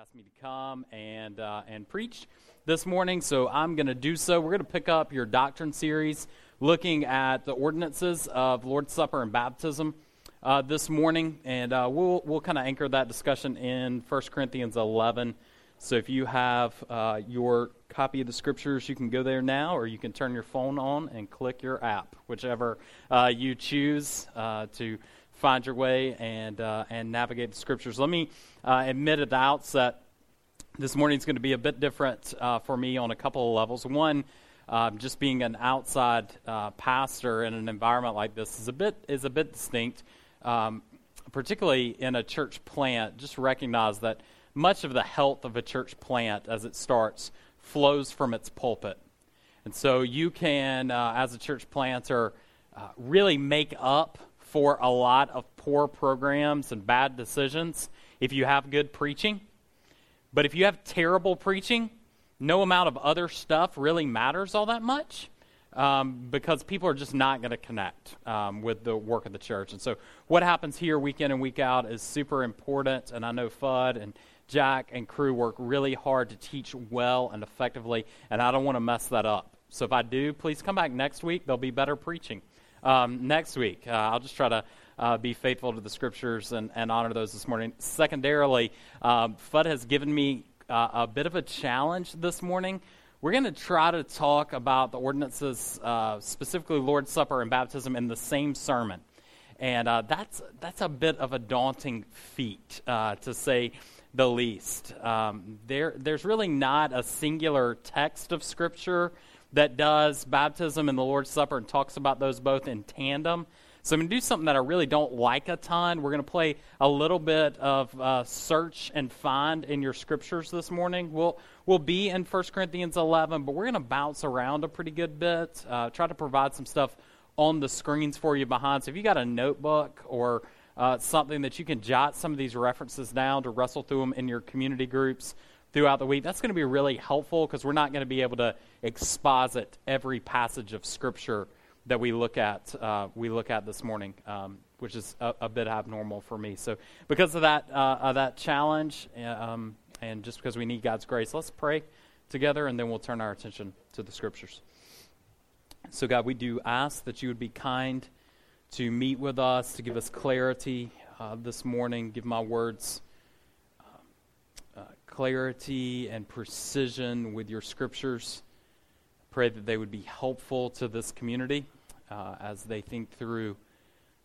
asked me to come and uh, and preach this morning, so I'm going to do so. We're going to pick up your doctrine series, looking at the ordinances of Lord's Supper and baptism uh, this morning, and uh, we'll we'll kind of anchor that discussion in 1 Corinthians 11. So if you have uh, your copy of the scriptures, you can go there now, or you can turn your phone on and click your app, whichever uh, you choose uh, to find your way and, uh, and navigate the scriptures. Let me uh, admit at the outset, this morning is going to be a bit different uh, for me on a couple of levels. One, um, just being an outside uh, pastor in an environment like this is a bit is a bit distinct, um, particularly in a church plant. Just recognize that much of the health of a church plant, as it starts, flows from its pulpit, and so you can, uh, as a church planter, uh, really make up for a lot of poor programs and bad decisions if you have good preaching. But if you have terrible preaching, no amount of other stuff really matters all that much um, because people are just not going to connect um, with the work of the church. And so, what happens here week in and week out is super important. And I know Fudd and Jack and crew work really hard to teach well and effectively, and I don't want to mess that up. So, if I do, please come back next week. There'll be better preaching um, next week. Uh, I'll just try to uh, be faithful to the scriptures and, and honor those this morning. Secondarily, um, Fudd has given me uh, a bit of a challenge this morning. We're going to try to talk about the ordinances, uh, specifically Lord's Supper and baptism, in the same sermon. And uh, that's, that's a bit of a daunting feat, uh, to say the least. Um, there, there's really not a singular text of Scripture that does baptism and the Lord's Supper and talks about those both in tandem. So I'm going to do something that I really don't like a ton. We're going to play a little bit of uh, search and find in your scriptures this morning. We'll, we'll be in 1 Corinthians 11, but we're going to bounce around a pretty good bit, uh, try to provide some stuff on the screens for you behind. So if you got a notebook or uh, something that you can jot some of these references down to wrestle through them in your community groups, throughout the week. That's going to be really helpful because we're not going to be able to exposit every passage of Scripture that we look at uh, we look at this morning, um, which is a, a, bit abnormal for me. So, because of that uh, that challenge, uh, um, and just because we need God's grace, let's pray together, and then we'll turn our attention to the Scriptures. So, God, we do ask that you would be kind to meet with us, to give us clarity uh, this morning. Give my words clarity and precision with your scriptures. Pray that they would be helpful to this community uh, as they think through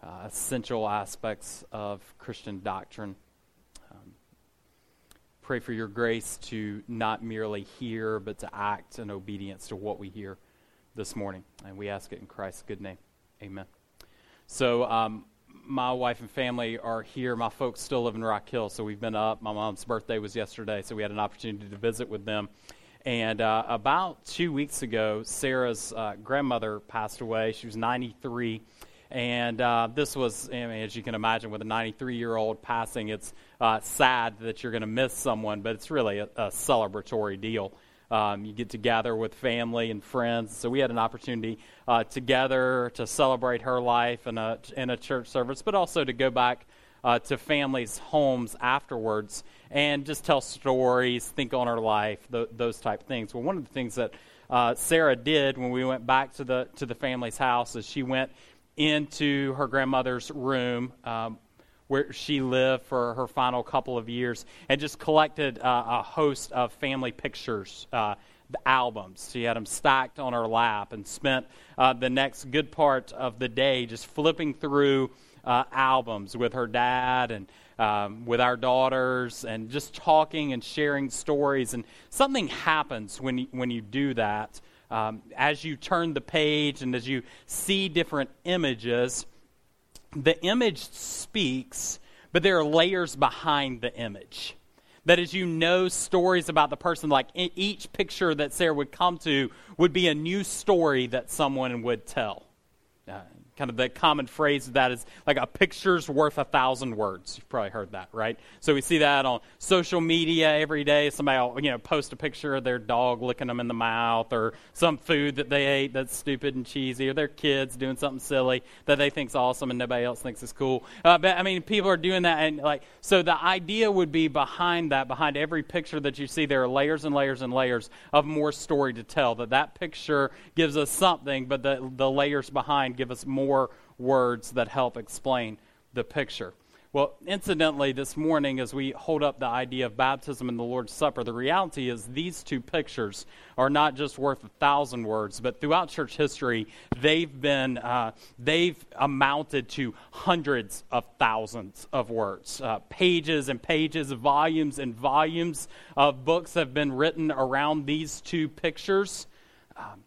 uh, essential aspects of Christian doctrine. Um, pray for your grace to not merely hear, but to act in obedience to what we hear this morning. And we ask it in Christ's good name. Amen. So, um, my wife and family are here. My folks still live in Rock Hill, so we've been up. My mom's birthday was yesterday, so we had an opportunity to visit with them. And uh, about two weeks ago, Sarah's uh, grandmother passed away. She was 93. And uh, this was, I mean, as you can imagine, with a 93 year old passing, it's uh, sad that you're going to miss someone, but it's really a, a celebratory deal. Um, you get to gather with family and friends. So we had an opportunity uh, together to celebrate her life in a, in a church service, but also to go back uh, to families' homes afterwards and just tell stories, think on her life, th- those type of things. Well, one of the things that uh, Sarah did when we went back to the to the family's house is she went into her grandmother's room. Um, where she lived for her final couple of years and just collected uh, a host of family pictures, uh, albums. She had them stacked on her lap and spent uh, the next good part of the day just flipping through uh, albums with her dad and um, with our daughters and just talking and sharing stories. And something happens when you, when you do that. Um, as you turn the page and as you see different images, the image speaks, but there are layers behind the image. That as you know stories about the person, like each picture that Sarah would come to would be a new story that someone would tell. Uh, kind of the common phrase that is like a picture's worth a thousand words. You've probably heard that, right? So we see that on social media every day. Somebody will, you know, post a picture of their dog licking them in the mouth or some food that they ate that's stupid and cheesy or their kids doing something silly that they think's awesome and nobody else thinks is cool. Uh, but I mean, people are doing that and like, so the idea would be behind that, behind every picture that you see, there are layers and layers and layers of more story to tell. That that picture gives us something, but the, the layers behind give us more more words that help explain the picture. Well, incidentally, this morning, as we hold up the idea of baptism and the Lord's Supper, the reality is these two pictures are not just worth a thousand words, but throughout church history, they've been uh, they've amounted to hundreds of thousands of words, uh, pages and pages, volumes and volumes of books have been written around these two pictures. Um,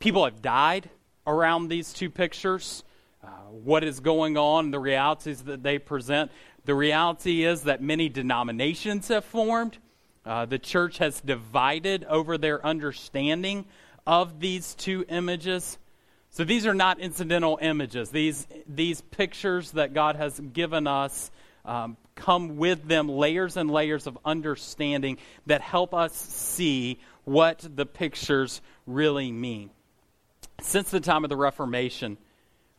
people have died around these two pictures, uh, what is going on, the realities that they present. The reality is that many denominations have formed. Uh, the church has divided over their understanding of these two images. So these are not incidental images. These, these pictures that God has given us um, come with them layers and layers of understanding that help us see what the pictures really mean since the time of the Reformation,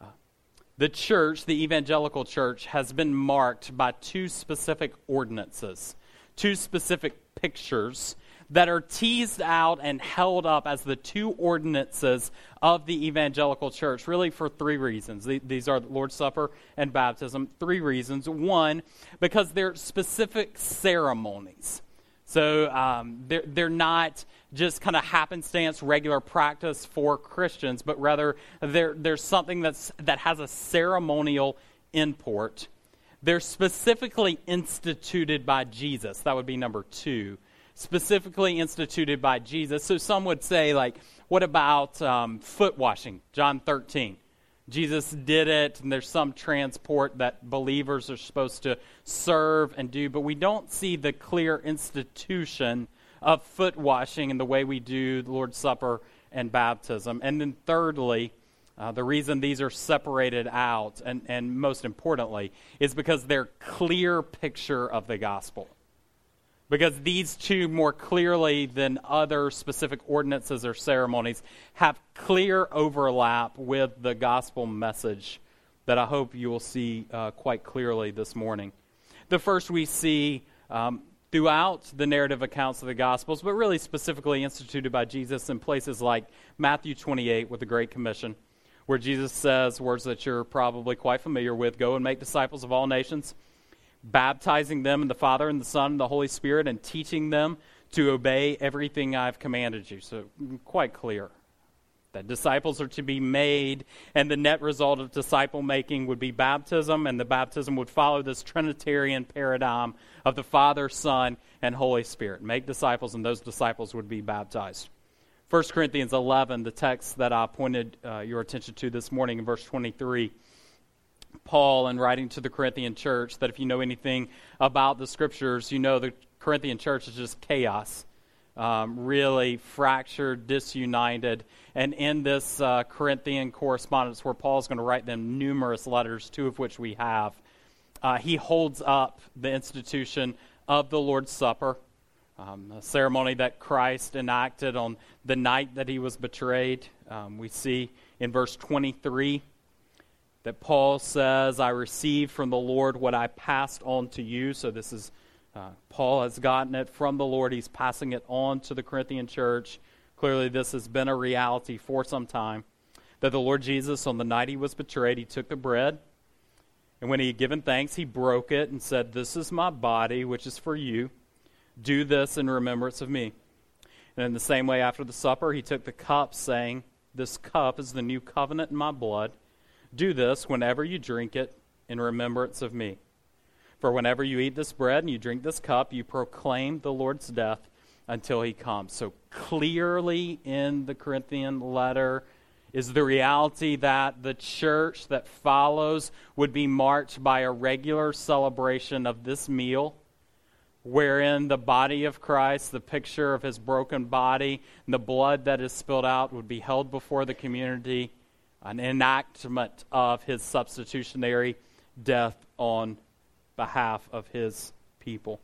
uh, the church, the evangelical church, has been marked by two specific ordinances, two specific pictures that are teased out and held up as the two ordinances of the evangelical church, really for three reasons. These are the Lord's Supper and baptism. Three reasons. One, because they're specific ceremonies. So um, they're, they're not just kind of happenstance, regular practice for Christians, but rather there's something that's, that has a ceremonial import. They're specifically instituted by Jesus. That would be number two. Specifically instituted by Jesus. So some would say, like, what about um, foot washing? John 13. Jesus did it, and there's some transport that believers are supposed to serve and do, but we don't see the clear institution of foot washing and the way we do the Lord's Supper and baptism. And then, thirdly, uh, the reason these are separated out, and, and most importantly, is because they're clear picture of the gospel because these two, more clearly than other specific ordinances or ceremonies, have clear overlap with the gospel message that I hope you will see uh, quite clearly this morning. The first we see um, throughout the narrative accounts of the Gospels, but really specifically instituted by Jesus in places like Matthew 28 with the Great Commission, where Jesus says words that you're probably quite familiar with Go and make disciples of all nations baptizing them in the Father and the Son and the Holy Spirit, and teaching them to obey everything I've commanded you. So, quite clear that disciples are to be made, and the net result of disciple making would be baptism, and the baptism would follow this Trinitarian paradigm of the Father, Son, and Holy Spirit. Make disciples, and those disciples would be baptized. 1 Corinthians 11, the text that I pointed uh, your attention to this morning in verse 23 Paul in writing to the Corinthian church that if you know anything about the scriptures, you know the Corinthian church is just chaos, um, really fractured, disunited. And in this uh, Corinthian correspondence, where Paul is going to write them numerous letters, two of which we have, uh, he holds up the institution of the Lord's Supper, um, a ceremony that Christ enacted on the night that he was betrayed. Um, we see in verse 23 that Paul says, I received from the Lord what I passed on to you. So this is, uh, Paul has gotten it from the Lord. He's passing it on to the Corinthian church. Clearly, this has been a reality for some time. That the Lord Jesus, on the night he was betrayed, he took the bread. And when he had given thanks, he broke it and said, This is my body, which is for you. Do this in remembrance of me. And in the same way, after the supper, he took the cup, saying, This cup is the new covenant in my blood. Do this whenever you drink it in remembrance of me. For whenever you eat this bread and you drink this cup, you proclaim the Lord's death until he comes. So clearly in the Corinthian letter is the reality that the church that follows would be marked by a regular celebration of this meal, wherein the body of Christ, the picture of his broken body, and the blood that is spilled out would be held before the community an enactment of his substitutionary death on behalf of his people.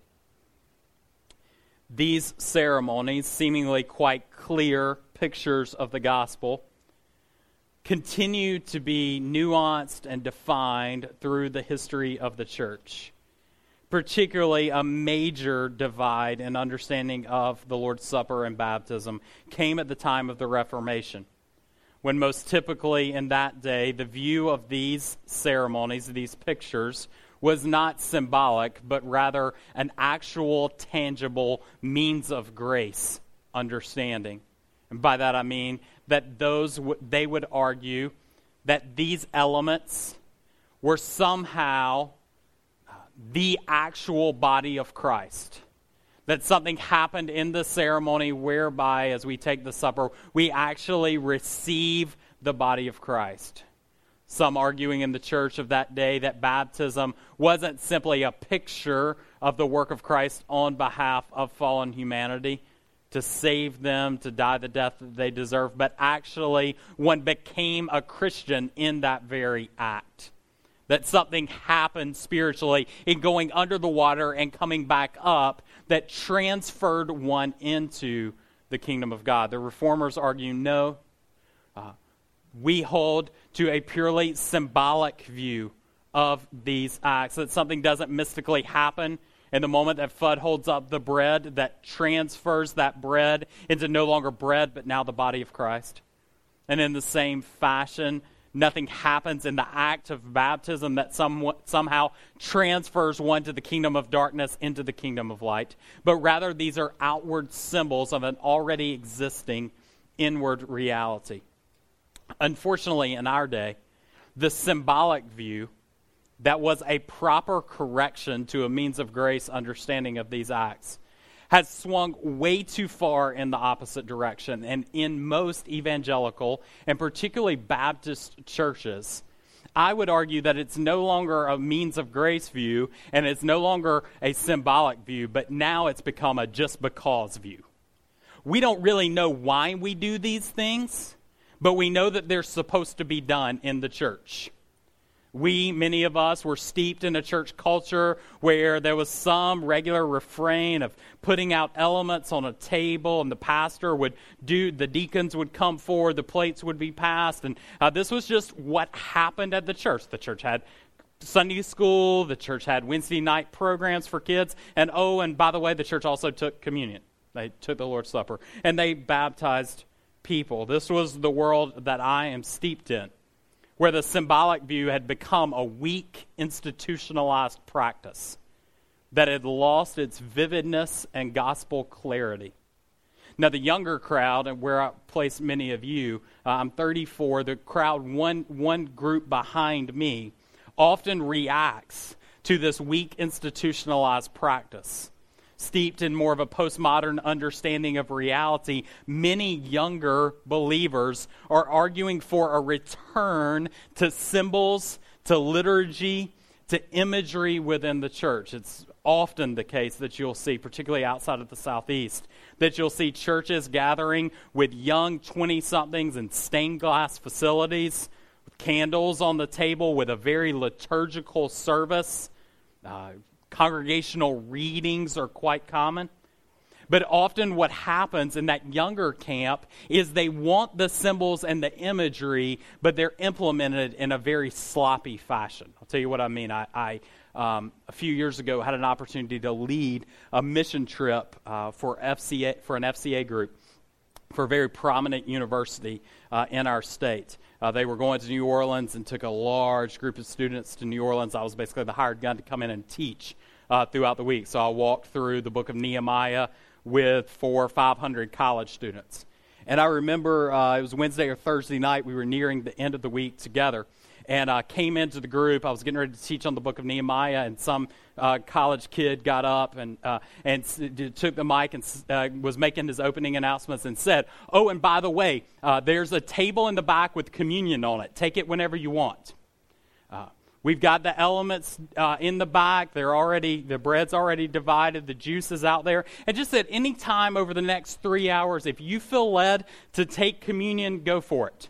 These ceremonies, seemingly quite clear pictures of the gospel, continue to be nuanced and defined through the history of the church. Particularly, a major divide in understanding of the Lord's Supper and baptism came at the time of the Reformation, when most typically in that day the view of these ceremonies, these pictures, was not symbolic, but rather an actual, tangible means of grace understanding. And by that I mean that those they would argue that these elements were somehow uh, the actual body of Christ. That something happened in the ceremony whereby, as we take the supper, we actually receive the body of Christ. Some arguing in the church of that day that baptism wasn't simply a picture of the work of Christ on behalf of fallen humanity to save them, to die the death that they deserve, but actually one became a Christian in that very act. That something happened spiritually in going under the water and coming back up that transferred one into the kingdom of God. The reformers argue no. Uh, we hold to a purely symbolic view of these acts, that something doesn't mystically happen in the moment that Fudd holds up the bread, that transfers that bread into no longer bread, but now the body of Christ. And in the same fashion, nothing happens in the act of baptism that some, somehow transfers one to the kingdom of darkness into the kingdom of light, but rather these are outward symbols of an already existing inward reality. Unfortunately, in our day, the symbolic view that was a proper correction to a means of grace understanding of these acts has swung way too far in the opposite direction. And in most evangelical and particularly Baptist churches, I would argue that it's no longer a means of grace view and it's no longer a symbolic view, but now it's become a just because view. We don't really know why we do these things but we know that they're supposed to be done in the church. We, many of us, were steeped in a church culture where there was some regular refrain of putting out elements on a table, and the pastor would do, the deacons would come forward, the plates would be passed, and uh, this was just what happened at the church. The church had Sunday school, the church had Wednesday night programs for kids, and oh, and by the way, the church also took communion. They took the Lord's Supper, and they baptized people. This was the world that I am steeped in, where the symbolic view had become a weak, institutionalized practice that had lost its vividness and gospel clarity. Now, the younger crowd, and where I place many of you, uh, I'm 34, the crowd, one, one group behind me, often reacts to this weak institutionalized practice steeped in more of a postmodern understanding of reality, many younger believers are arguing for a return to symbols, to liturgy, to imagery within the church. It's often the case that you'll see, particularly outside of the Southeast, that you'll see churches gathering with young 20 somethings in stained glass facilities, with candles on the table, with a very liturgical service. Uh, Congregational readings are quite common. But often, what happens in that younger camp is they want the symbols and the imagery, but they're implemented in a very sloppy fashion. I'll tell you what I mean. I, I um, a few years ago, had an opportunity to lead a mission trip uh, for FCA for an FCA group for a very prominent university uh, in our state. Uh, they were going to New Orleans and took a large group of students to New Orleans. I was basically the hired gun to come in and teach uh, throughout the week. So I walked through the book of Nehemiah with four or 500 college students. And I remember uh, it was Wednesday or Thursday night. We were nearing the end of the week together. And I came into the group. I was getting ready to teach on the book of Nehemiah, and some uh, college kid got up and, uh, and took the mic and uh, was making his opening announcements and said, Oh, and by the way, uh, there's a table in the back with communion on it. Take it whenever you want. We've got the elements uh, in the back. They're already, the bread's already divided, the juice is out there. And just at any time over the next three hours, if you feel led to take communion, go for it.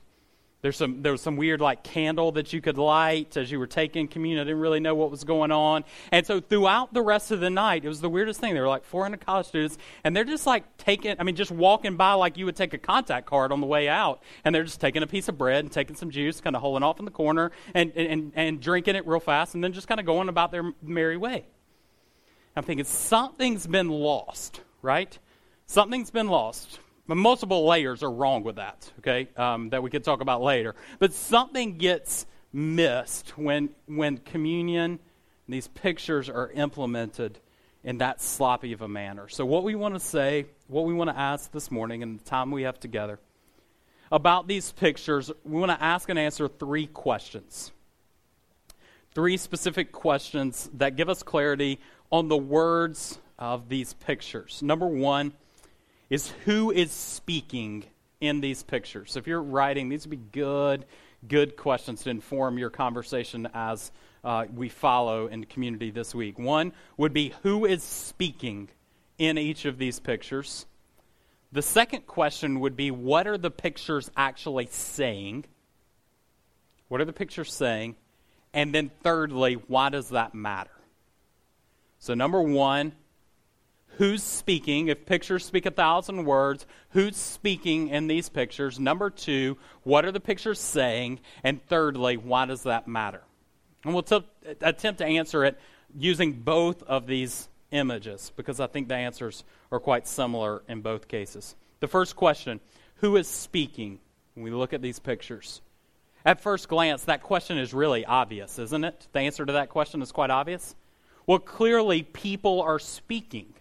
There's some, there was some weird like candle that you could light as you were taking communion. I didn't really know what was going on. And so throughout the rest of the night, it was the weirdest thing. There were like 400 college students, and they're just like taking, I mean, just walking by like you would take a contact card on the way out. And they're just taking a piece of bread and taking some juice, kind of holding off in the corner and, and, and drinking it real fast, and then just kind of going about their merry way. I'm thinking something's been lost, right? Something's been lost multiple layers are wrong with that, okay, um, that we could talk about later. But something gets missed when, when communion, these pictures are implemented in that sloppy of a manner. So, what we want to say, what we want to ask this morning in the time we have together about these pictures, we want to ask and answer three questions. Three specific questions that give us clarity on the words of these pictures. Number one, is who is speaking in these pictures. So if you're writing, these would be good, good questions to inform your conversation as uh, we follow in community this week. One would be who is speaking in each of these pictures. The second question would be what are the pictures actually saying? What are the pictures saying? And then thirdly, why does that matter? So, number one, who's speaking. If pictures speak a thousand words, who's speaking in these pictures? Number two, what are the pictures saying? And thirdly, why does that matter? And we'll t- attempt to answer it using both of these images because I think the answers are quite similar in both cases. The first question who is speaking when we look at these pictures? At first glance, that question is really obvious, isn't it? The answer to that question is quite obvious. Well, clearly, people are speaking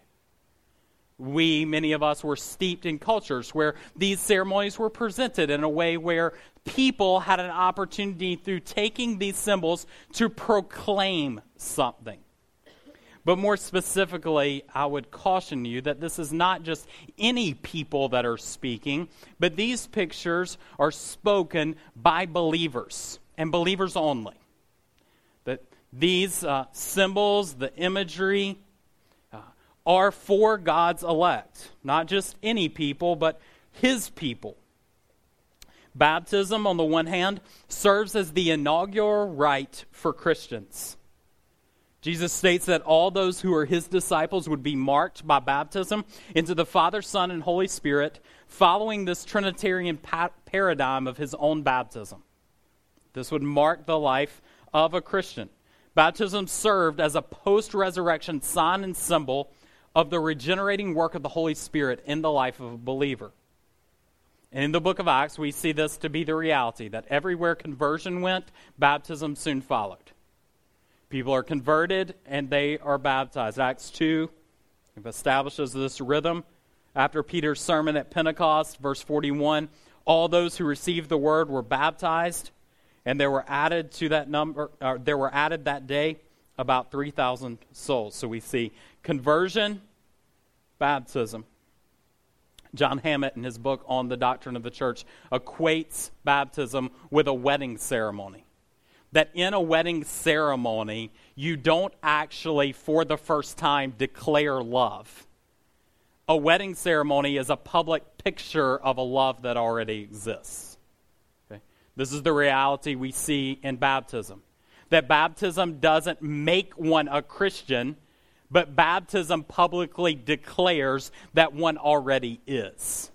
we, many of us, were steeped in cultures where these ceremonies were presented in a way where people had an opportunity through taking these symbols to proclaim something. But more specifically, I would caution you that this is not just any people that are speaking, but these pictures are spoken by believers and believers only. That these uh, symbols, the imagery, are for God's elect, not just any people, but his people. Baptism, on the one hand, serves as the inaugural rite for Christians. Jesus states that all those who are his disciples would be marked by baptism into the Father, Son, and Holy Spirit, following this Trinitarian pa- paradigm of his own baptism. This would mark the life of a Christian. Baptism served as a post resurrection sign and symbol of the regenerating work of the Holy Spirit in the life of a believer. And in the book of Acts, we see this to be the reality that everywhere conversion went, baptism soon followed. People are converted and they are baptized. Acts 2 establishes this rhythm. After Peter's sermon at Pentecost, verse 41, all those who received the word were baptized, and there were added to that number, uh, there were added that day about 3,000 souls. So we see conversion, baptism. John Hammett, in his book on the doctrine of the church, equates baptism with a wedding ceremony. That in a wedding ceremony, you don't actually, for the first time, declare love. A wedding ceremony is a public picture of a love that already exists. Okay? This is the reality we see in baptism. That baptism doesn't make one a Christian, but baptism publicly declares that one already is.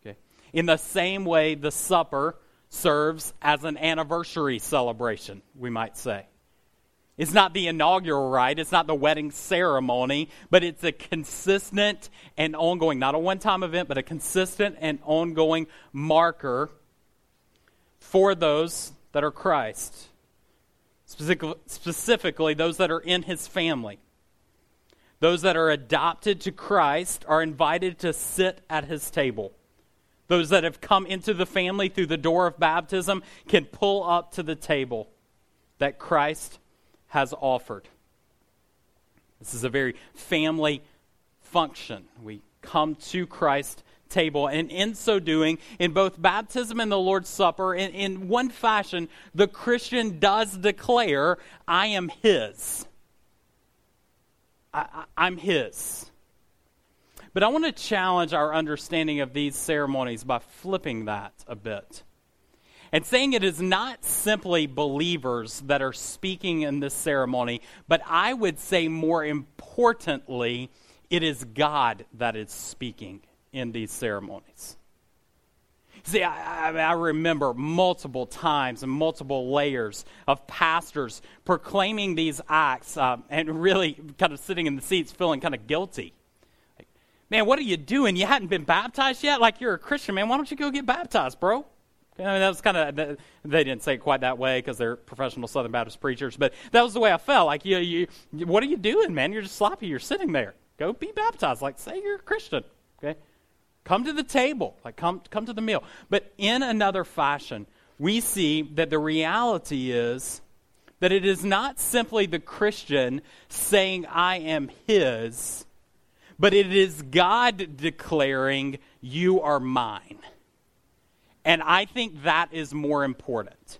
Okay. In the same way, the supper serves as an anniversary celebration, we might say. It's not the inaugural rite, it's not the wedding ceremony, but it's a consistent and ongoing, not a one time event, but a consistent and ongoing marker for those that are Christ. Specifically, those that are in his family. Those that are adopted to Christ are invited to sit at his table. Those that have come into the family through the door of baptism can pull up to the table that Christ has offered. This is a very family function. We come to Christ's table, and in so doing, in both baptism and the Lord's Supper, in, in one fashion, the Christian does declare, I am His. I, I'm His. But I want to challenge our understanding of these ceremonies by flipping that a bit and saying it is not simply believers that are speaking in this ceremony, but I would say more importantly, it is God that is speaking in these ceremonies. See, I, I, remember multiple times and multiple layers of pastors proclaiming these acts uh, and really kind of sitting in the seats feeling kind of guilty. Like, man, what are you doing? You hadn't been baptized yet? Like you're a Christian, man. Why don't you go get baptized, bro? I mean, that was kind of, they didn't say it quite that way because they're professional Southern Baptist preachers, but that was the way I felt. Like, you, you, what are you doing, man? You're just sloppy. You're sitting there. Go be baptized. Like, say you're a Christian, okay? Come to the table. Like, come, come to the meal. But in another fashion, we see that the reality is that it is not simply the Christian saying, I am his, but it is God declaring, You are mine. And I think that is more important.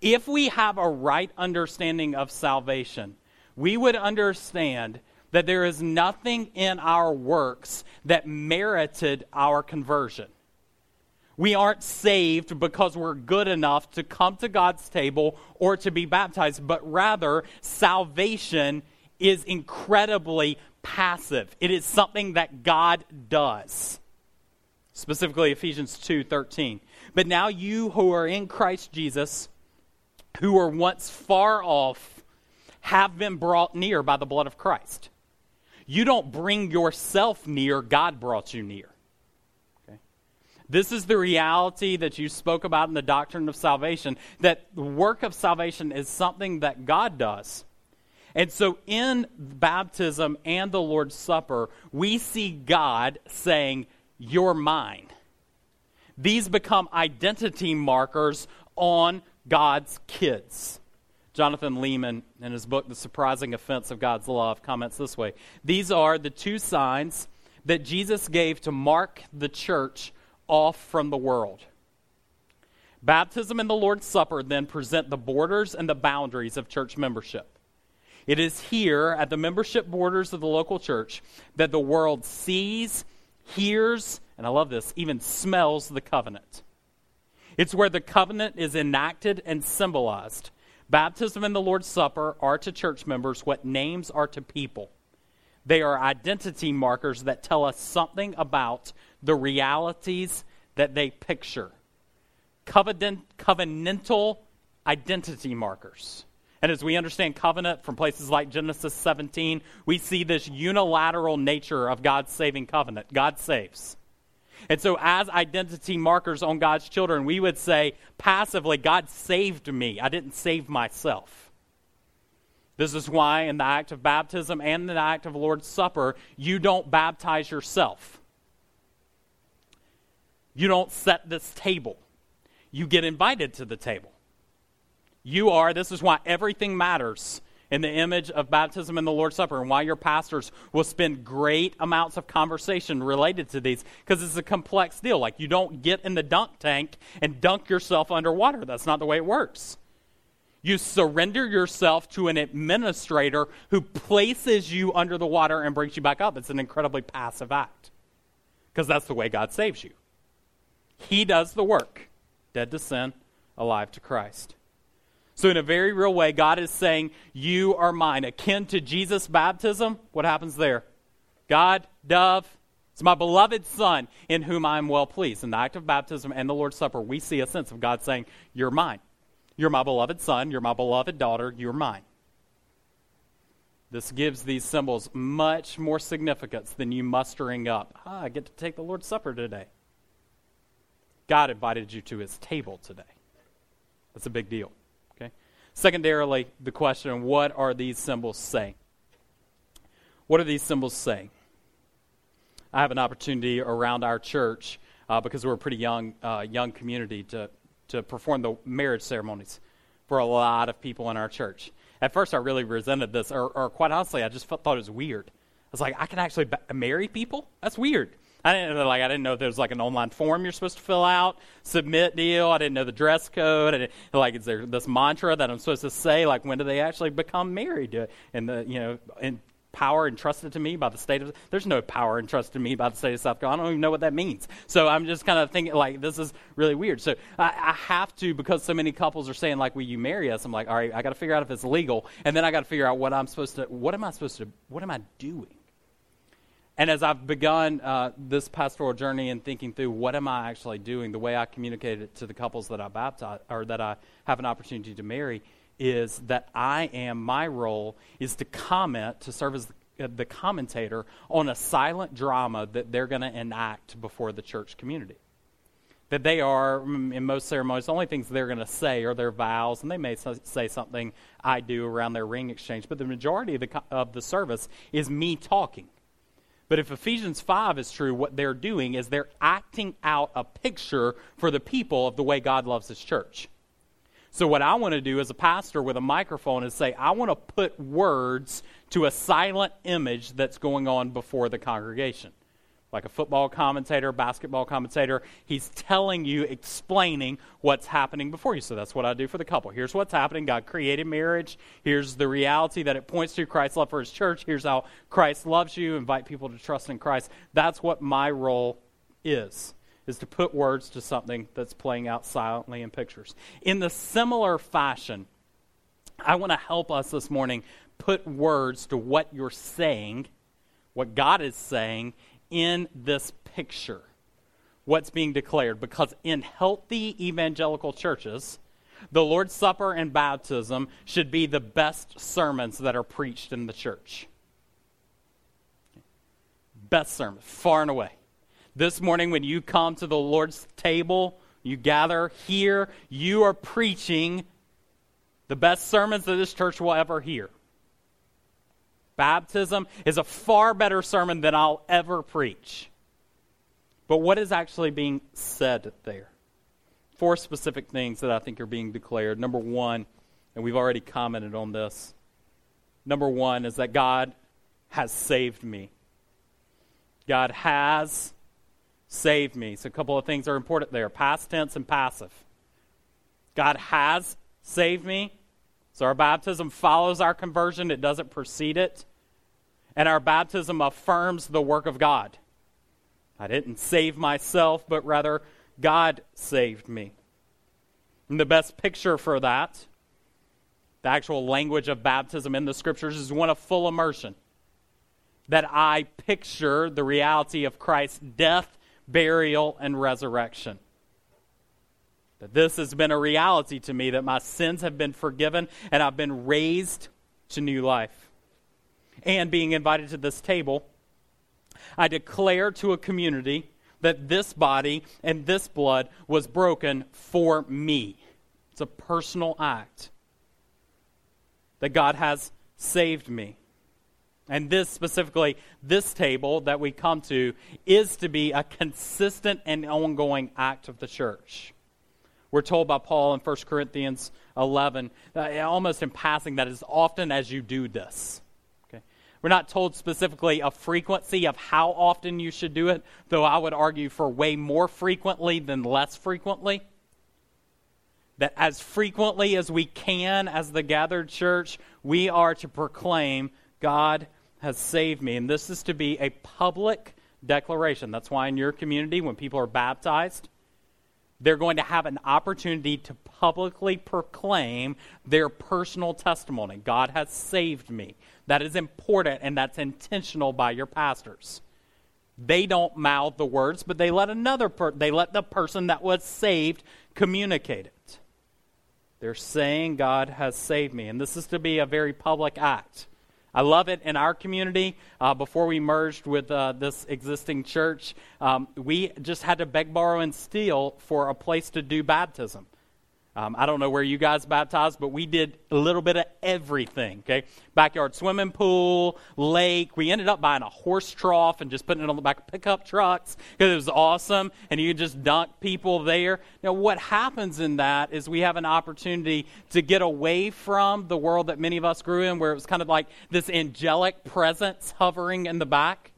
If we have a right understanding of salvation, we would understand that there is nothing in our works that merited our conversion. We aren't saved because we're good enough to come to God's table or to be baptized, but rather, salvation is incredibly passive. It is something that God does. Specifically, Ephesians 2 13. But now you who are in Christ Jesus, who were once far off, have been brought near by the blood of Christ. You don't bring yourself near, God brought you near. Okay? This is the reality that you spoke about in the doctrine of salvation that the work of salvation is something that God does. And so in baptism and the Lord's Supper, we see God saying, You're mine. These become identity markers on God's kids. Jonathan Leeman, in his book, The Surprising Offense of God's Love, comments this way These are the two signs that Jesus gave to mark the church off from the world. Baptism and the Lord's Supper then present the borders and the boundaries of church membership. It is here at the membership borders of the local church that the world sees, hears, and I love this, even smells the covenant. It's where the covenant is enacted and symbolized. Baptism and the Lord's Supper are to church members what names are to people. They are identity markers that tell us something about the realities that they picture. Covenant, covenantal identity markers. And as we understand covenant from places like Genesis 17, we see this unilateral nature of God's saving covenant. God saves. And so, as identity markers on God's children, we would say passively, God saved me. I didn't save myself. This is why, in the act of baptism and the act of Lord's Supper, you don't baptize yourself. You don't set this table. You get invited to the table. You are, this is why everything matters in the image of baptism and the Lord's Supper, and why your pastors will spend great amounts of conversation related to these, because it's a complex deal. Like, you don't get in the dunk tank and dunk yourself underwater. That's not the way it works. You surrender yourself to an administrator who places you under the water and brings you back up. It's an incredibly passive act, because that's the way God saves you. He does the work dead to sin, alive to Christ. So, in a very real way, God is saying, You are mine. Akin to Jesus' baptism, what happens there? God, dove, it's my beloved Son in whom I am well pleased. In the act of baptism and the Lord's Supper, we see a sense of God saying, You're mine. You're my beloved Son. You're my beloved daughter. You're mine. This gives these symbols much more significance than you mustering up. Ah, I get to take the Lord's Supper today. God invited you to his table today. That's a big deal. Secondarily, the question what are these symbols saying? What are these symbols saying? I have an opportunity around our church uh, because we're a pretty young, uh, young community to, to perform the marriage ceremonies for a lot of people in our church. At first, I really resented this, or, or quite honestly, I just thought it was weird. I was like, I can actually ba- marry people? That's weird. I didn't like I didn't know there was like an online form you're supposed to fill out, submit deal. I didn't know the dress code. Didn't, like is there this mantra that I'm supposed to say? Like when do they actually become married? And the you know and power entrusted to me by the state of there's no power entrusted to me by the state of south carolina i don't even know what that means so i'm just kind of thinking like this is really weird so I, I, have to because so many couples are saying like will you marry us i'm like all right i got to figure out if it's legal and then i got to figure out what i'm supposed to what am i supposed to what am i doing and as i've begun uh, this pastoral journey and thinking through what am i actually doing the way i communicate it to the couples that i baptize or that i have an opportunity to marry is that I am, my role is to comment, to serve as the, the commentator on a silent drama that they're going to enact before the church community. That they are, mm, in most ceremonies, the only things they're going to say are their vows, and they may say something I do around their ring exchange, but the majority of the, of the service is me talking. But if Ephesians 5 is true, what they're doing is they're acting out a picture for the people of the way God loves his church. So, what I want to do as a pastor with a microphone is say, I want to put words to a silent image that's going on before the congregation. Like a football commentator, basketball commentator, he's telling you, explaining what's happening before you. So that's what I do for the couple. Here's what's happening. God created marriage. Here's the reality that it points to Christ's love for his church. Here's how Christ loves you. Invite people to trust in Christ. That's what my role is is to put words to something that's playing out silently in pictures. In the similar fashion, I want to help us this morning put words to what you're saying, what God is saying in this picture, what's being declared. Because in healthy evangelical churches, the Lord's Supper and baptism should be the best sermons that are preached in the church. Best sermon, far and away. This morning, when you come to the Lord's table, you gather here, you are preaching the best sermons that this church will ever hear. Baptism is a far better sermon than I'll ever preach. But what is actually being said there? Four specific things that I think are being declared. Number one, and we've already commented on this. Number one is that God has saved me. God has saved me. So, a couple of things are important there past tense and passive. God has saved me. So, our baptism follows our conversion, it doesn't precede it. And our baptism affirms the work of God. I didn't save myself, but rather God saved me. And the best picture for that, the actual language of baptism in the scriptures, is one of full immersion. That I picture the reality of Christ's death burial, and resurrection. That this has been a reality to me, that my sins have been forgiven and I've been raised to new life. And being invited to this table, I declare to a community that this body and this blood was broken for me. It's a personal act. That God has saved me. And this specifically, this table that we come to, is to be a consistent and ongoing act of the church. We're told by Paul in 1 Corinthians 11, uh, almost in passing, that as often as you do this. We're not told specifically a frequency of how often you should do it, though I would argue for way more frequently than less frequently. That as frequently as we can, as the gathered church, we are to proclaim God has saved me. And this is to be a public declaration. That's why in your community, when people are baptized, they're going to have an opportunity to publicly proclaim their personal testimony. God has saved me. That is important and that's intentional by your pastors. They don't mouth the words, but they let another per- they let the person that was saved communicate it. They're saying God has saved me, and this is to be a very public act. I love it in our community. Uh, before we merged with uh, this existing church, um, we just had to beg, borrow, and steal for a place to do baptism. Um, I don't know where you guys baptized, but we did a little bit of everything. Okay, backyard swimming pool, lake. We ended up buying a horse trough and just putting it on the back of pickup trucks because it was awesome, and you just dunk people there. Now, what happens in that is we have an opportunity to get away from the world that many of us grew in, where it was kind of like this angelic presence hovering in the back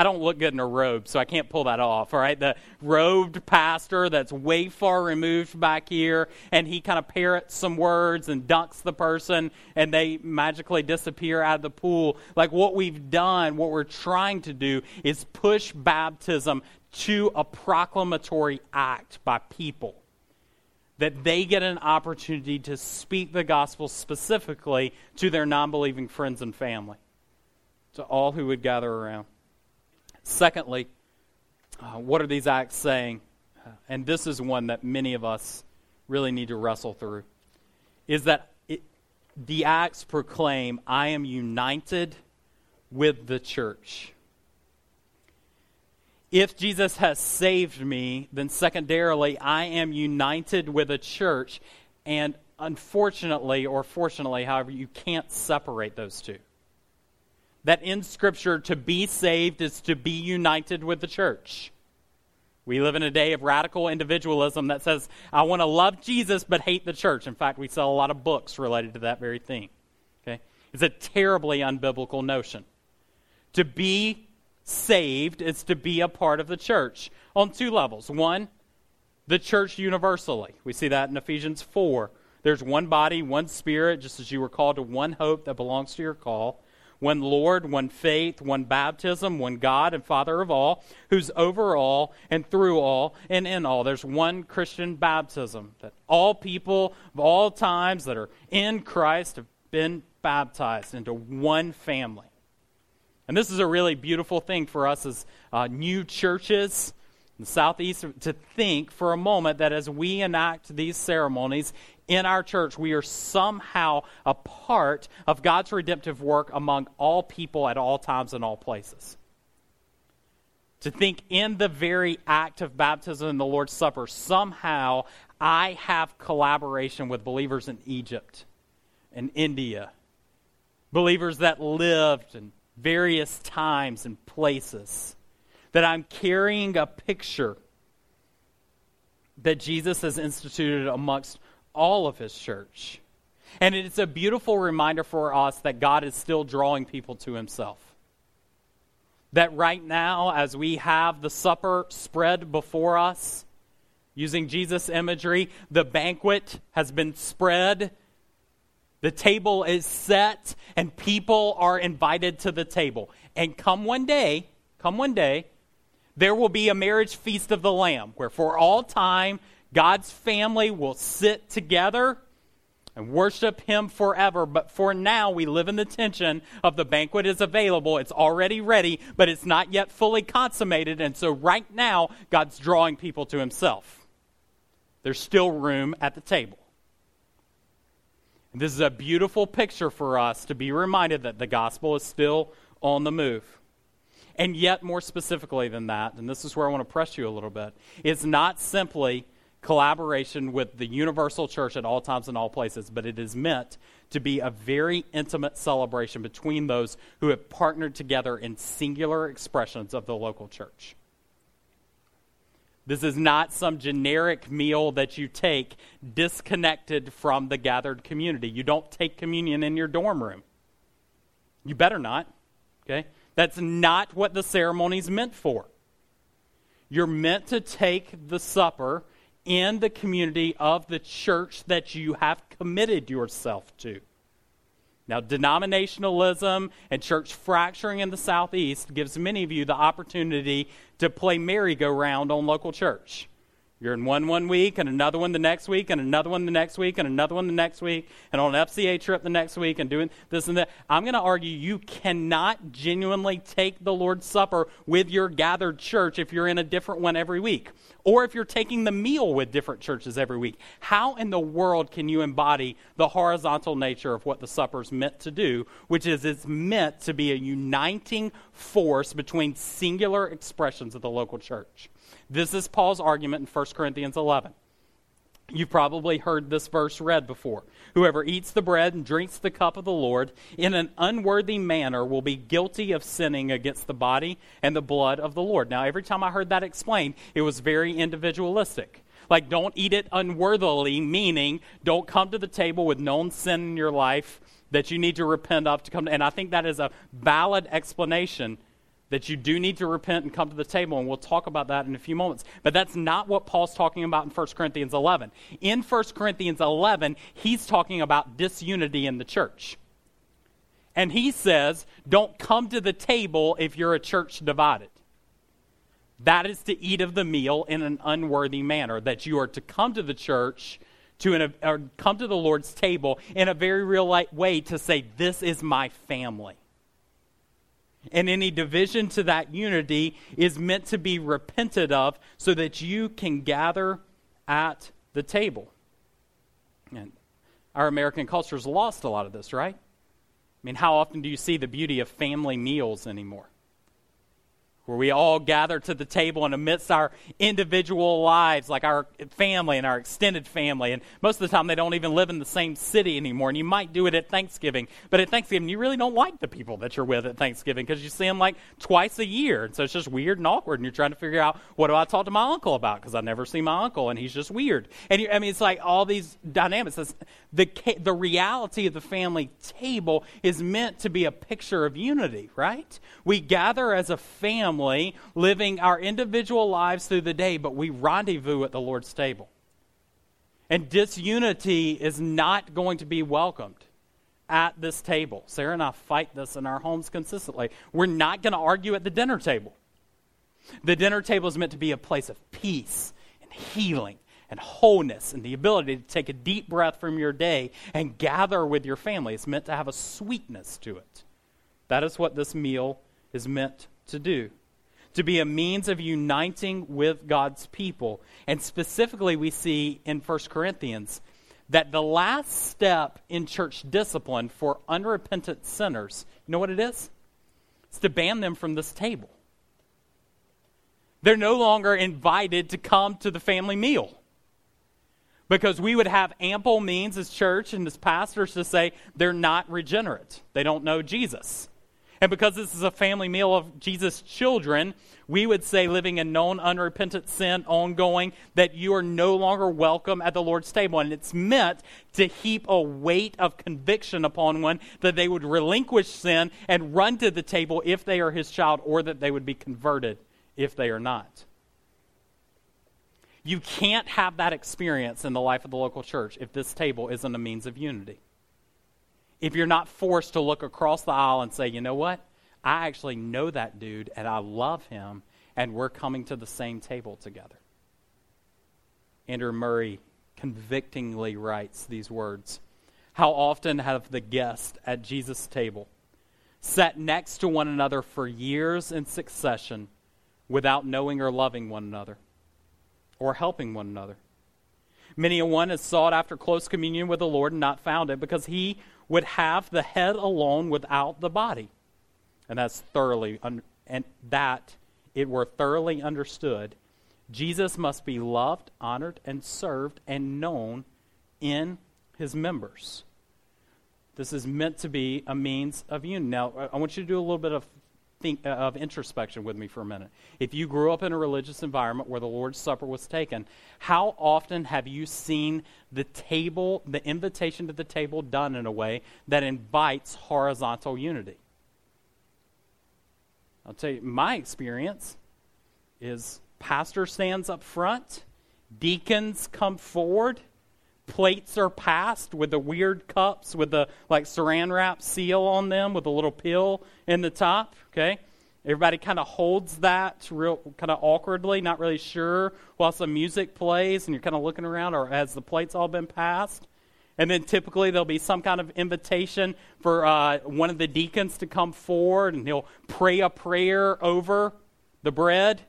I don't look good in a robe, so I can't pull that off. All right, the robed pastor that's way far removed back here, and he kind of parrots some words and ducks the person, and they magically disappear out of the pool. Like what we've done, what we're trying to do is push baptism to a proclamatory act by people. That they get an opportunity to speak the gospel specifically to their non believing friends and family, to all who would gather around. Secondly, uh, what are these acts saying? Uh, and this is one that many of us really need to wrestle through. Is that it, the acts proclaim, I am united with the church. If Jesus has saved me, then secondarily, I am united with a church. And unfortunately, or fortunately, however, you can't separate those two that in Scripture, to be saved is to be united with the church. We live in a day of radical individualism that says, I want to love Jesus but hate the church. In fact, we sell a lot of books related to that very thing. Okay? It's a terribly unbiblical notion. To be saved is to be a part of the church on two levels. One, the church universally. We see that in Ephesians 4. There's one body, one spirit, just as you were called to one hope that belongs to your call one Lord, one faith, one baptism, one God and Father of all, who's over all and through all and in all. There's one Christian baptism that all people of all times that are in Christ have been baptized into one family. And this is a really beautiful thing for us as uh, new churches the Southeast to think for a moment that as we enact these ceremonies in our church, we are somehow a part of God's redemptive work among all people at all times and all places. To think in the very act of baptism and the Lord's Supper, somehow I have collaboration with believers in Egypt and India, believers that lived in various times and places, that I'm carrying a picture that Jesus has instituted amongst all of his church. And it's a beautiful reminder for us that God is still drawing people to himself. That right now, as we have the supper spread before us, using Jesus' imagery, the banquet has been spread, the table is set, and people are invited to the table. And come one day, come one day, there will be a marriage feast of the Lamb, where for all time God's family will sit together and worship Him forever. But for now, we live in the tension of the banquet is available, it's already ready, but it's not yet fully consummated. And so, right now, God's drawing people to Himself. There's still room at the table. And this is a beautiful picture for us to be reminded that the gospel is still on the move. And yet, more specifically than that, and this is where I want to press you a little bit, it's not simply collaboration with the universal church at all times and all places, but it is meant to be a very intimate celebration between those who have partnered together in singular expressions of the local church. This is not some generic meal that you take disconnected from the gathered community. You don't take communion in your dorm room. You better not. Okay? That's not what the ceremony is meant for. You're meant to take the supper in the community of the church that you have committed yourself to. Now, denominationalism and church fracturing in the Southeast gives many of you the opportunity to play merry-go-round on local church. You're in one one week, and another one the next week, and another one the next week, and another one the next week, and on an FCA trip the next week, and doing this and that. I'm going to argue you cannot genuinely take the Lord's Supper with your gathered church if you're in a different one every week, or if you're taking the meal with different churches every week. How in the world can you embody the horizontal nature of what the supper is meant to do, which is it's meant to be a uniting force between singular expressions of the local church? This is Paul's argument in 1 Corinthians 11. You've probably heard this verse read before. Whoever eats the bread and drinks the cup of the Lord in an unworthy manner will be guilty of sinning against the body and the blood of the Lord. Now, every time I heard that explained, it was very individualistic. Like, don't eat it unworthily, meaning don't come to the table with known sin in your life that you need to repent of to come. To, and I think that is a valid explanation that you do need to repent and come to the table, and we'll talk about that in a few moments. But that's not what Paul's talking about in 1 Corinthians 11. In 1 Corinthians 11, he's talking about disunity in the church. And he says, don't come to the table if you're a church divided. That is to eat of the meal in an unworthy manner, that you are to come to the church to or come to the Lord's table in a very real way to say, This is my family. And any division to that unity is meant to be repented of so that you can gather at the table. And our American culture has lost a lot of this, right? I mean, how often do you see the beauty of family meals anymore? Where we all gather to the table and amidst our individual lives, like our family and our extended family. And most of the time, they don't even live in the same city anymore. And you might do it at Thanksgiving. But at Thanksgiving, you really don't like the people that you're with at Thanksgiving because you see them like twice a year. And so it's just weird and awkward. And you're trying to figure out what do I talk to my uncle about because I never see my uncle and he's just weird. And you, I mean, it's like all these dynamics. the, the reality of the family table is meant to be a picture of unity, right? We gather as a family family, living our individual lives through the day, but we rendezvous at the Lord's table. And disunity is not going to be welcomed at this table. Sarah and I fight this in our homes consistently. We're not going to argue at the dinner table. The dinner table is meant to be a place of peace and healing and wholeness and the ability to take a deep breath from your day and gather with your family. It's meant to have a sweetness to it. That is what this meal is meant to do to be a means of uniting with God's people. And specifically, we see in 1 Corinthians that the last step in church discipline for unrepentant sinners, you know what it is? It's to ban them from this table. They're no longer invited to come to the family meal. Because we would have ample means as church and as pastors to say they're not regenerate. They don't know Jesus. And because this is a family meal of Jesus' children, we would say, living in known unrepentant sin ongoing, that you are no longer welcome at the Lord's table. And it's meant to heap a weight of conviction upon one that they would relinquish sin and run to the table if they are his child, or that they would be converted if they are not. You can't have that experience in the life of the local church if this table isn't a means of unity if you're not forced to look across the aisle and say, you know what? I actually know that dude and I love him, and we're coming to the same table together. Andrew Murray convictingly writes these words How often have the guests at Jesus' table sat next to one another for years in succession without knowing or loving one another or helping one another? Many a one has sought after close communion with the Lord and not found it because he would have the head alone without the body. And that's thoroughly, un- and that it were thoroughly understood. Jesus must be loved, honored, and served and known in his members. This is meant to be a means of union. Now, I want you to do a little bit of think, uh, of introspection with me for a minute. If you grew up in a religious environment where the Lord's Supper was taken, how often have you seen the table, the invitation to the table done in a way that invites horizontal unity? I'll tell you, my experience is pastor stands up front, deacons come forward, plates are passed with the weird cups with the like saran wrap seal on them with a little pill in the top. Okay, everybody kind of holds that real kind of awkwardly, not really sure while some music plays, and you're kind of looking around, or has the plates all been passed? And then typically there'll be some kind of invitation for uh, one of the deacons to come forward, and he'll pray a prayer over the bread.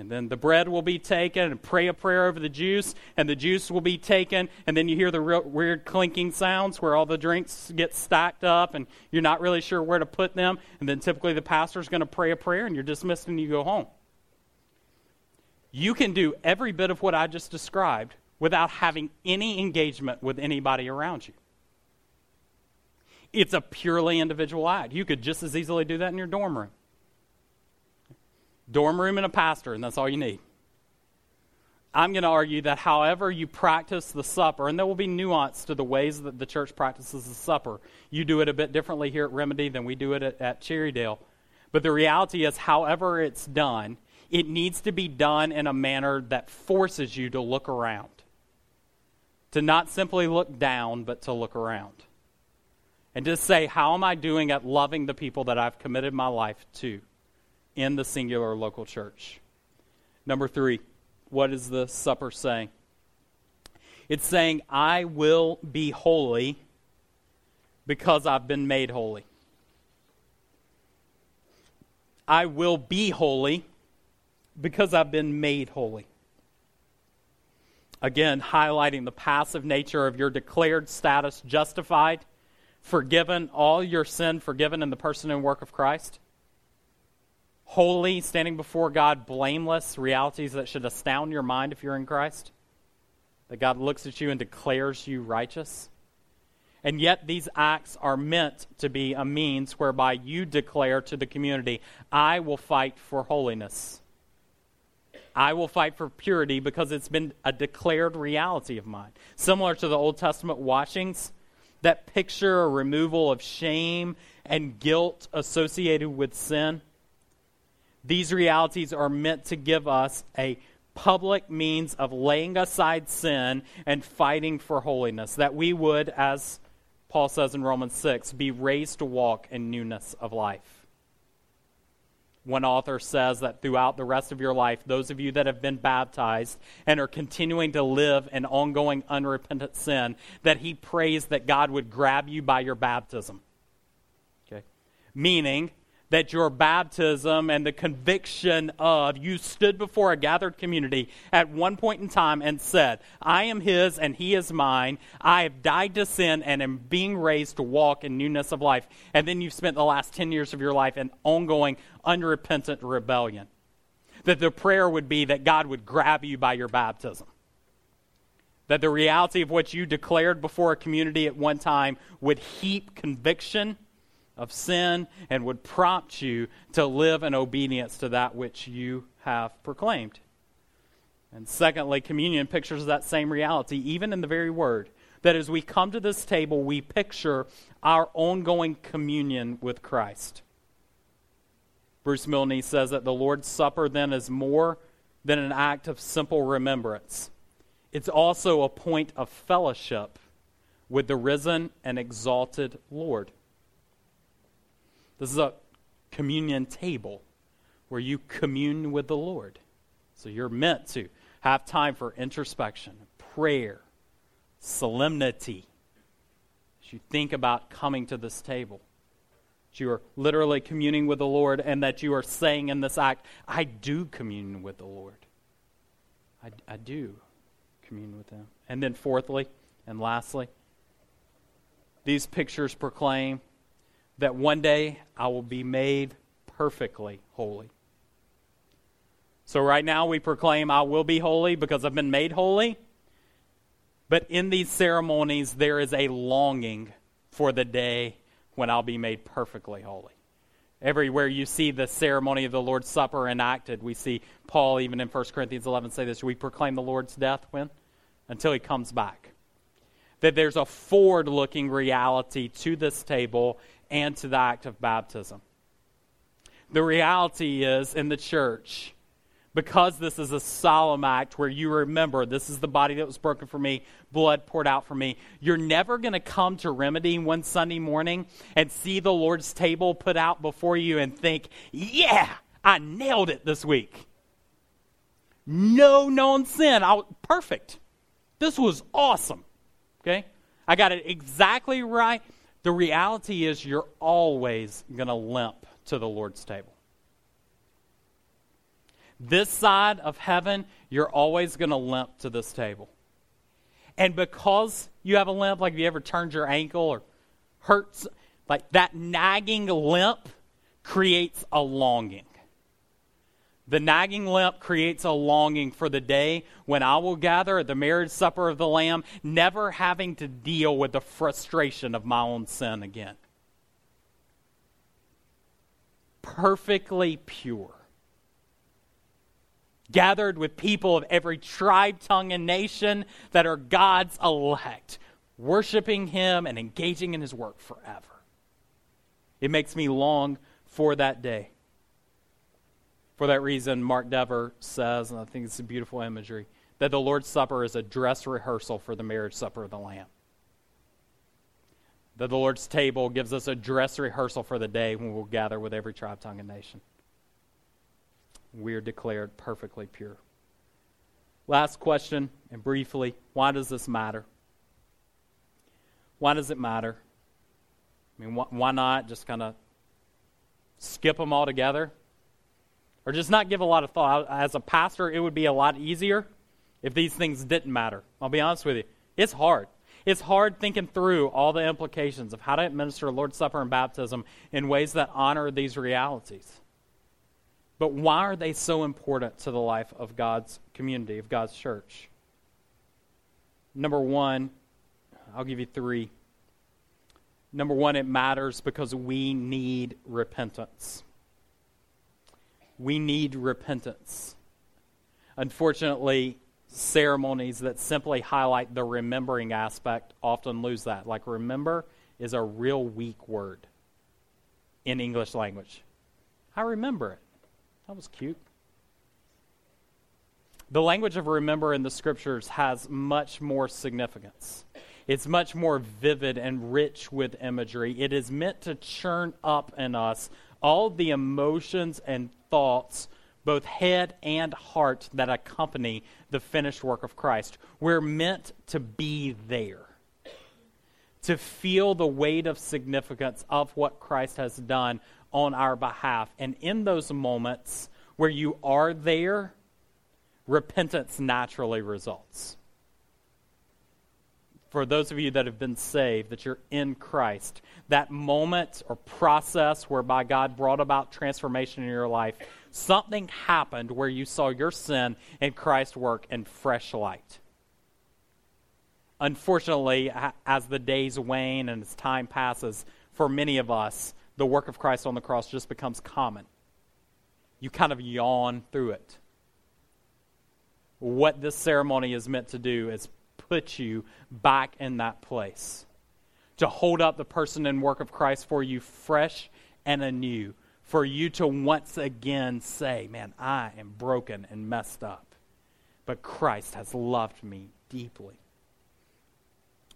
And then the bread will be taken and pray a prayer over the juice, and the juice will be taken, and then you hear the real weird clinking sounds where all the drinks get stacked up, and you're not really sure where to put them. And then typically the pastor's going to pray a prayer, and you're dismissed and you go home. You can do every bit of what I just described without having any engagement with anybody around you. It's a purely individual act. You could just as easily do that in your dorm room dorm room and a pastor, and that's all you need. I'm going to argue that however you practice the supper, and there will be nuance to the ways that the church practices the supper. You do it a bit differently here at Remedy than we do it at, at Cherrydale. But the reality is, however it's done, it needs to be done in a manner that forces you to look around. To not simply look down, but to look around. And to say, how am I doing at loving the people that I've committed my life to in the singular local church? Number three, what is the supper saying? It's saying, I will be holy because I've been made holy. I will be holy because I've been made holy. Again, highlighting the passive nature of your declared status justified, forgiven, all your sin forgiven in the person and work of Christ. Holy, standing before God, blameless, realities that should astound your mind if you're in Christ. That God looks at you and declares you righteous. And yet, these acts are meant to be a means whereby you declare to the community, I will fight for holiness. I will fight for purity because it's been a declared reality of mine. Similar to the Old Testament washings that picture a removal of shame and guilt associated with sin. These realities are meant to give us a public means of laying aside sin and fighting for holiness, that we would, as Paul says in Romans 6, be raised to walk in newness of life. One author says that throughout the rest of your life, those of you that have been baptized and are continuing to live in ongoing unrepentant sin, that he prays that God would grab you by your baptism. Okay? Meaning, that your baptism and the conviction of you stood before a gathered community at one point in time and said, I am his and he is mine. I have died to sin and am being raised to walk in newness of life. And then you've spent the last 10 years of your life in ongoing, unrepentant rebellion. That the prayer would be that God would grab you by your baptism. That the reality of what you declared before a community at one time would heap conviction of sin and would prompt you to live in obedience to that which you have proclaimed. And secondly, communion pictures that same reality, even in the very word. That as we come to this table, we picture our ongoing communion with Christ. Bruce Milne says that the Lord's Supper then is more than an act of simple remembrance, it's also a point of fellowship with the risen and exalted Lord. This is a communion table where you commune with the Lord. So you're meant to have time for introspection, prayer, solemnity. As you think about coming to this table, that you are literally communing with the Lord, and that you are saying in this act, I do commune with the Lord. I, I do commune with Him. And then, fourthly and lastly, these pictures proclaim that one day I will be made perfectly holy. So, right now, we proclaim I will be holy because I've been made holy. But in these ceremonies, there is a longing for the day when I'll be made perfectly holy. Everywhere you see the ceremony of the Lord's Supper enacted, we see Paul, even in 1 Corinthians 11, say this We proclaim the Lord's death when? Until he comes back. That there's a forward looking reality to this table and to the act of baptism. The reality is in the church, because this is a solemn act where you remember this is the body that was broken for me, blood poured out for me, you're never going to come to Remedy one Sunday morning and see the Lord's table put out before you and think, yeah, I nailed it this week. No known sin. I, perfect. This was awesome. Okay? I got it exactly right. The reality is, you're always going to limp to the Lord's table. This side of heaven, you're always going to limp to this table. And because you have a limp, like if you ever turned your ankle or hurts, like that nagging limp creates a longing. The nagging limp creates a longing for the day when I will gather at the marriage supper of the Lamb, never having to deal with the frustration of my own sin again. Perfectly pure. Gathered with people of every tribe, tongue, and nation that are God's elect, worshiping Him and engaging in His work forever. It makes me long for that day. For that reason, Mark Dever says, and I think it's a beautiful imagery, that the Lord's Supper is a dress rehearsal for the marriage supper of the Lamb. That the Lord's table gives us a dress rehearsal for the day when we'll gather with every tribe, tongue, and nation. We are declared perfectly pure. Last question, and briefly, why does this matter? Why does it matter? I mean, wh- why not just kind of skip them all together? Or just not give a lot of thought. As a pastor, it would be a lot easier if these things didn't matter. I'll be honest with you. It's hard. It's hard thinking through all the implications of how to administer Lord's Supper and baptism in ways that honor these realities. But why are they so important to the life of God's community, of God's church? Number one, I'll give you three. Number one, it matters because we need repentance. We need repentance. Unfortunately, ceremonies that simply highlight the remembering aspect often lose that. Like, remember is a real weak word in English language. I remember it. That was cute. The language of remember in the scriptures has much more significance. It's much more vivid and rich with imagery. It is meant to churn up in us all the emotions and thoughts, both head and heart, that accompany the finished work of Christ. We're meant to be there, to feel the weight of significance of what Christ has done on our behalf. And in those moments where you are there, repentance naturally results. For those of you that have been saved, that you're in Christ, that moment or process whereby God brought about transformation in your life, something happened where you saw your sin and Christ's work in fresh light. Unfortunately, as the days wane and as time passes, for many of us, the work of Christ on the cross just becomes common. You kind of yawn through it. What this ceremony is meant to do is put you back in that place. To hold up the person and work of Christ for you fresh and anew. For you to once again say, Man, I am broken and messed up. But Christ has loved me deeply.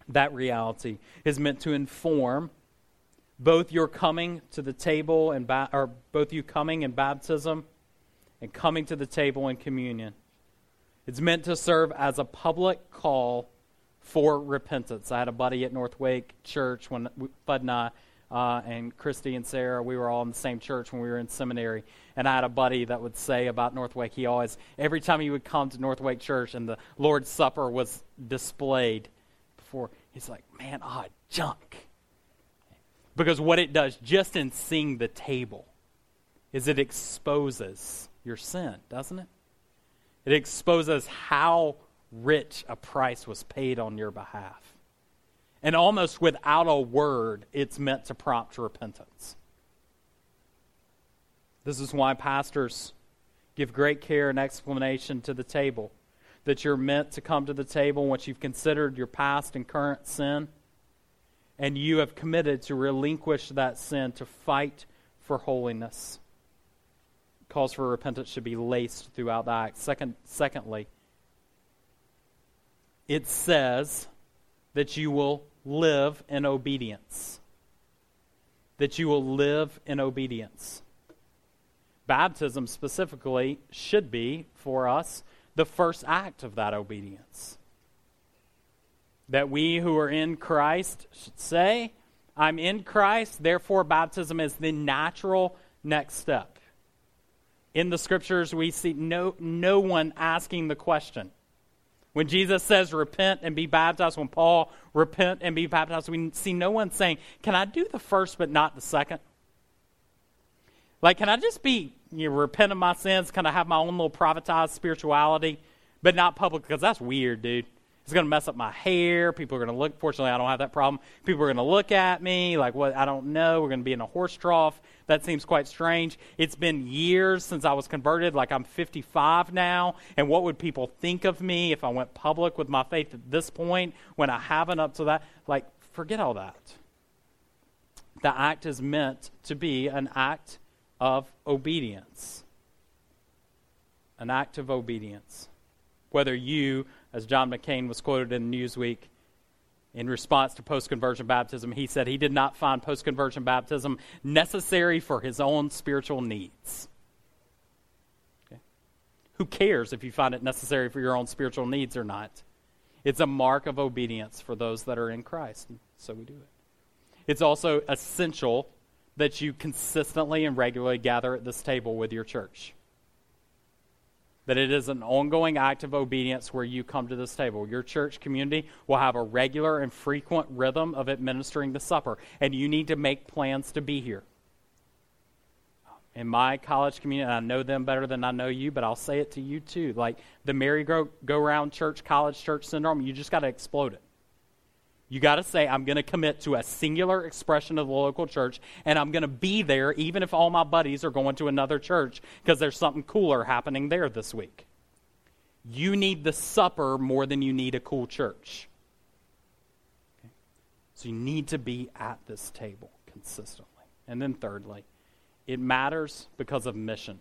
That reality is meant to inform both your coming to the table and ba- or both you coming in baptism and coming to the table in communion. It's meant to serve as a public call for repentance. I had a buddy at North Wake Church when Bud and I, uh, and Christy and Sarah, we were all in the same church when we were in seminary. And I had a buddy that would say about North Wake, he always, every time he would come to North Wake Church and the Lord's Supper was displayed before, he's like, man, ah, junk. Because what it does, just in seeing the table, is it exposes your sin, doesn't it? It exposes how rich a price was paid on your behalf. And almost without a word, it's meant to prompt repentance. This is why pastors give great care and explanation to the table. That you're meant to come to the table once you've considered your past and current sin and you have committed to relinquish that sin to fight for holiness. Calls for repentance should be laced throughout the act. Second, secondly, it says that you will live in obedience. That you will live in obedience. Baptism, specifically, should be, for us, the first act of that obedience that we who are in Christ should say, I'm in Christ, therefore baptism is the natural next step. In the scriptures, we see no, no one asking the question. When Jesus says, repent and be baptized, when Paul, repent and be baptized, we see no one saying, Can I do the first but not the second? Like, can I just be, you know, repent of my sins, kind of have my own little privatized spirituality, but not public? Because that's weird, dude. It's going to mess up my hair. People are going to look. Fortunately, I don't have that problem. People are going to look at me like, what? I don't know. We're going to be in a horse trough. That seems quite strange. It's been years since I was converted. Like, I'm 55 now. And what would people think of me if I went public with my faith at this point when I haven't up to that? Like, forget all that. The act is meant to be an act of obedience. an act of obedience. Whether you, as John McCain was quoted in Newsweek, in response to post conversion baptism, he said he did not find post conversion baptism necessary for his own spiritual needs. Okay? Who cares if you find it necessary for your own spiritual needs or not? It's a mark of obedience for those that are in Christ, so we do it. It's also essential that you consistently and regularly gather at this table with your church that it is an ongoing act of obedience where you come to this table. Your church community will have a regular and frequent rhythm of administering the supper, and you need to make plans to be here. In my college community, I know them better than I know you, but I'll say it to you too. Like the merry-go-round church, college church syndrome, you just got to explode it. You got to say, I'm going to commit to a singular expression of the local church, and I'm going to be there even if all my buddies are going to another church because there's something cooler happening there this week. You need the supper more than you need a cool church. Okay? So you need to be at this table consistently. And then, thirdly, it matters because of mission.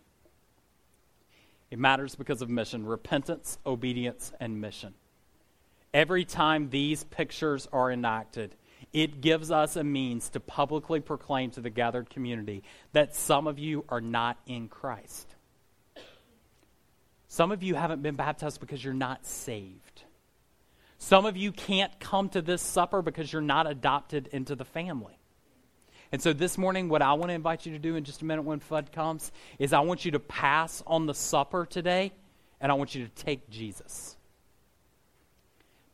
It matters because of mission repentance, obedience, and mission every time these pictures are enacted, it gives us a means to publicly proclaim to the gathered community that some of you are not in Christ. Some of you haven't been baptized because you're not saved. Some of you can't come to this supper because you're not adopted into the family. And so this morning, what I want to invite you to do in just a minute when Fudd comes is I want you to pass on the supper today, and I want you to take Jesus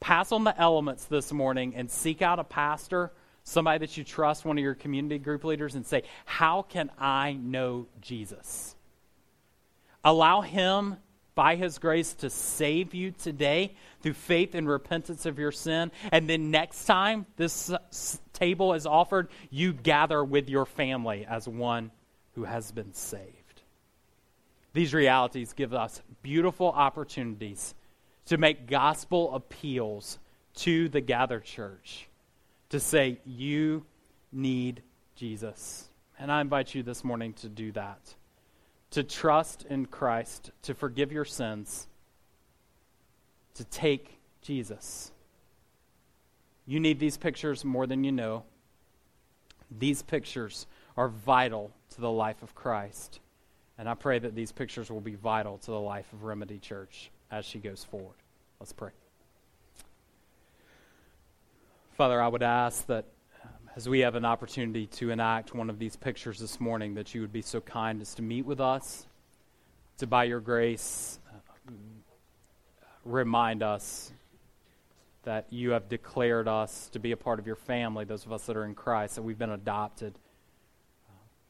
pass on the elements this morning and seek out a pastor, somebody that you trust, one of your community group leaders, and say, How can I know Jesus? Allow Him, by His grace, to save you today through faith and repentance of your sin. And then next time this table is offered, you gather with your family as one who has been saved. These realities give us beautiful opportunities to make gospel appeals to the gathered church to say, You need Jesus. And I invite you this morning to do that, to trust in Christ, to forgive your sins, to take Jesus. You need these pictures more than you know. These pictures are vital to the life of Christ. And I pray that these pictures will be vital to the life of Remedy Church as she goes forward. Let's pray. Father, I would ask that um, as we have an opportunity to enact one of these pictures this morning, that you would be so kind as to meet with us, to by your grace uh, remind us that you have declared us to be a part of your family, those of us that are in Christ, that we've been adopted.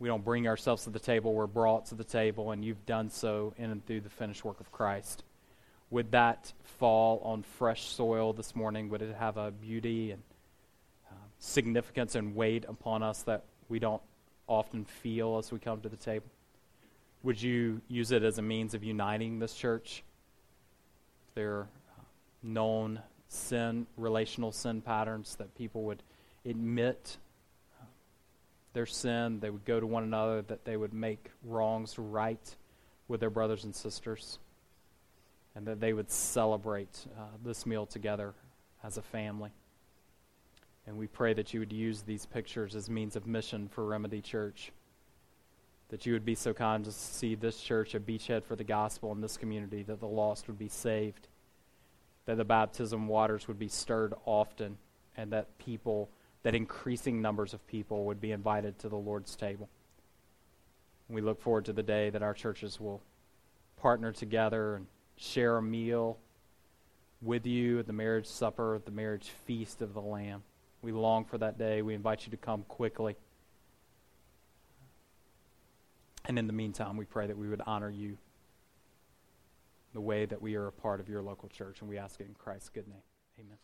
We don't bring ourselves to the table, we're brought to the table, and you've done so in and through the finished work of Christ would that fall on fresh soil this morning? Would it have a beauty and uh, significance and weight upon us that we don't often feel as we come to the table? Would you use it as a means of uniting this church? There uh, known sin, relational sin patterns that people would admit uh, their sin, they would go to one another, that they would make wrongs right with their brothers and sisters and that they would celebrate uh, this meal together as a family. And we pray that you would use these pictures as means of mission for Remedy Church. That you would be so kind to see this church a beachhead for the gospel in this community, that the lost would be saved, that the baptism waters would be stirred often, and that people, that increasing numbers of people would be invited to the Lord's table. we look forward to the day that our churches will partner together and share a meal with you at the marriage supper, at the marriage feast of the Lamb. We long for that day. We invite you to come quickly. And in the meantime, we pray that we would honor you the way that we are a part of your local church. And we ask it in Christ's good name. Amen.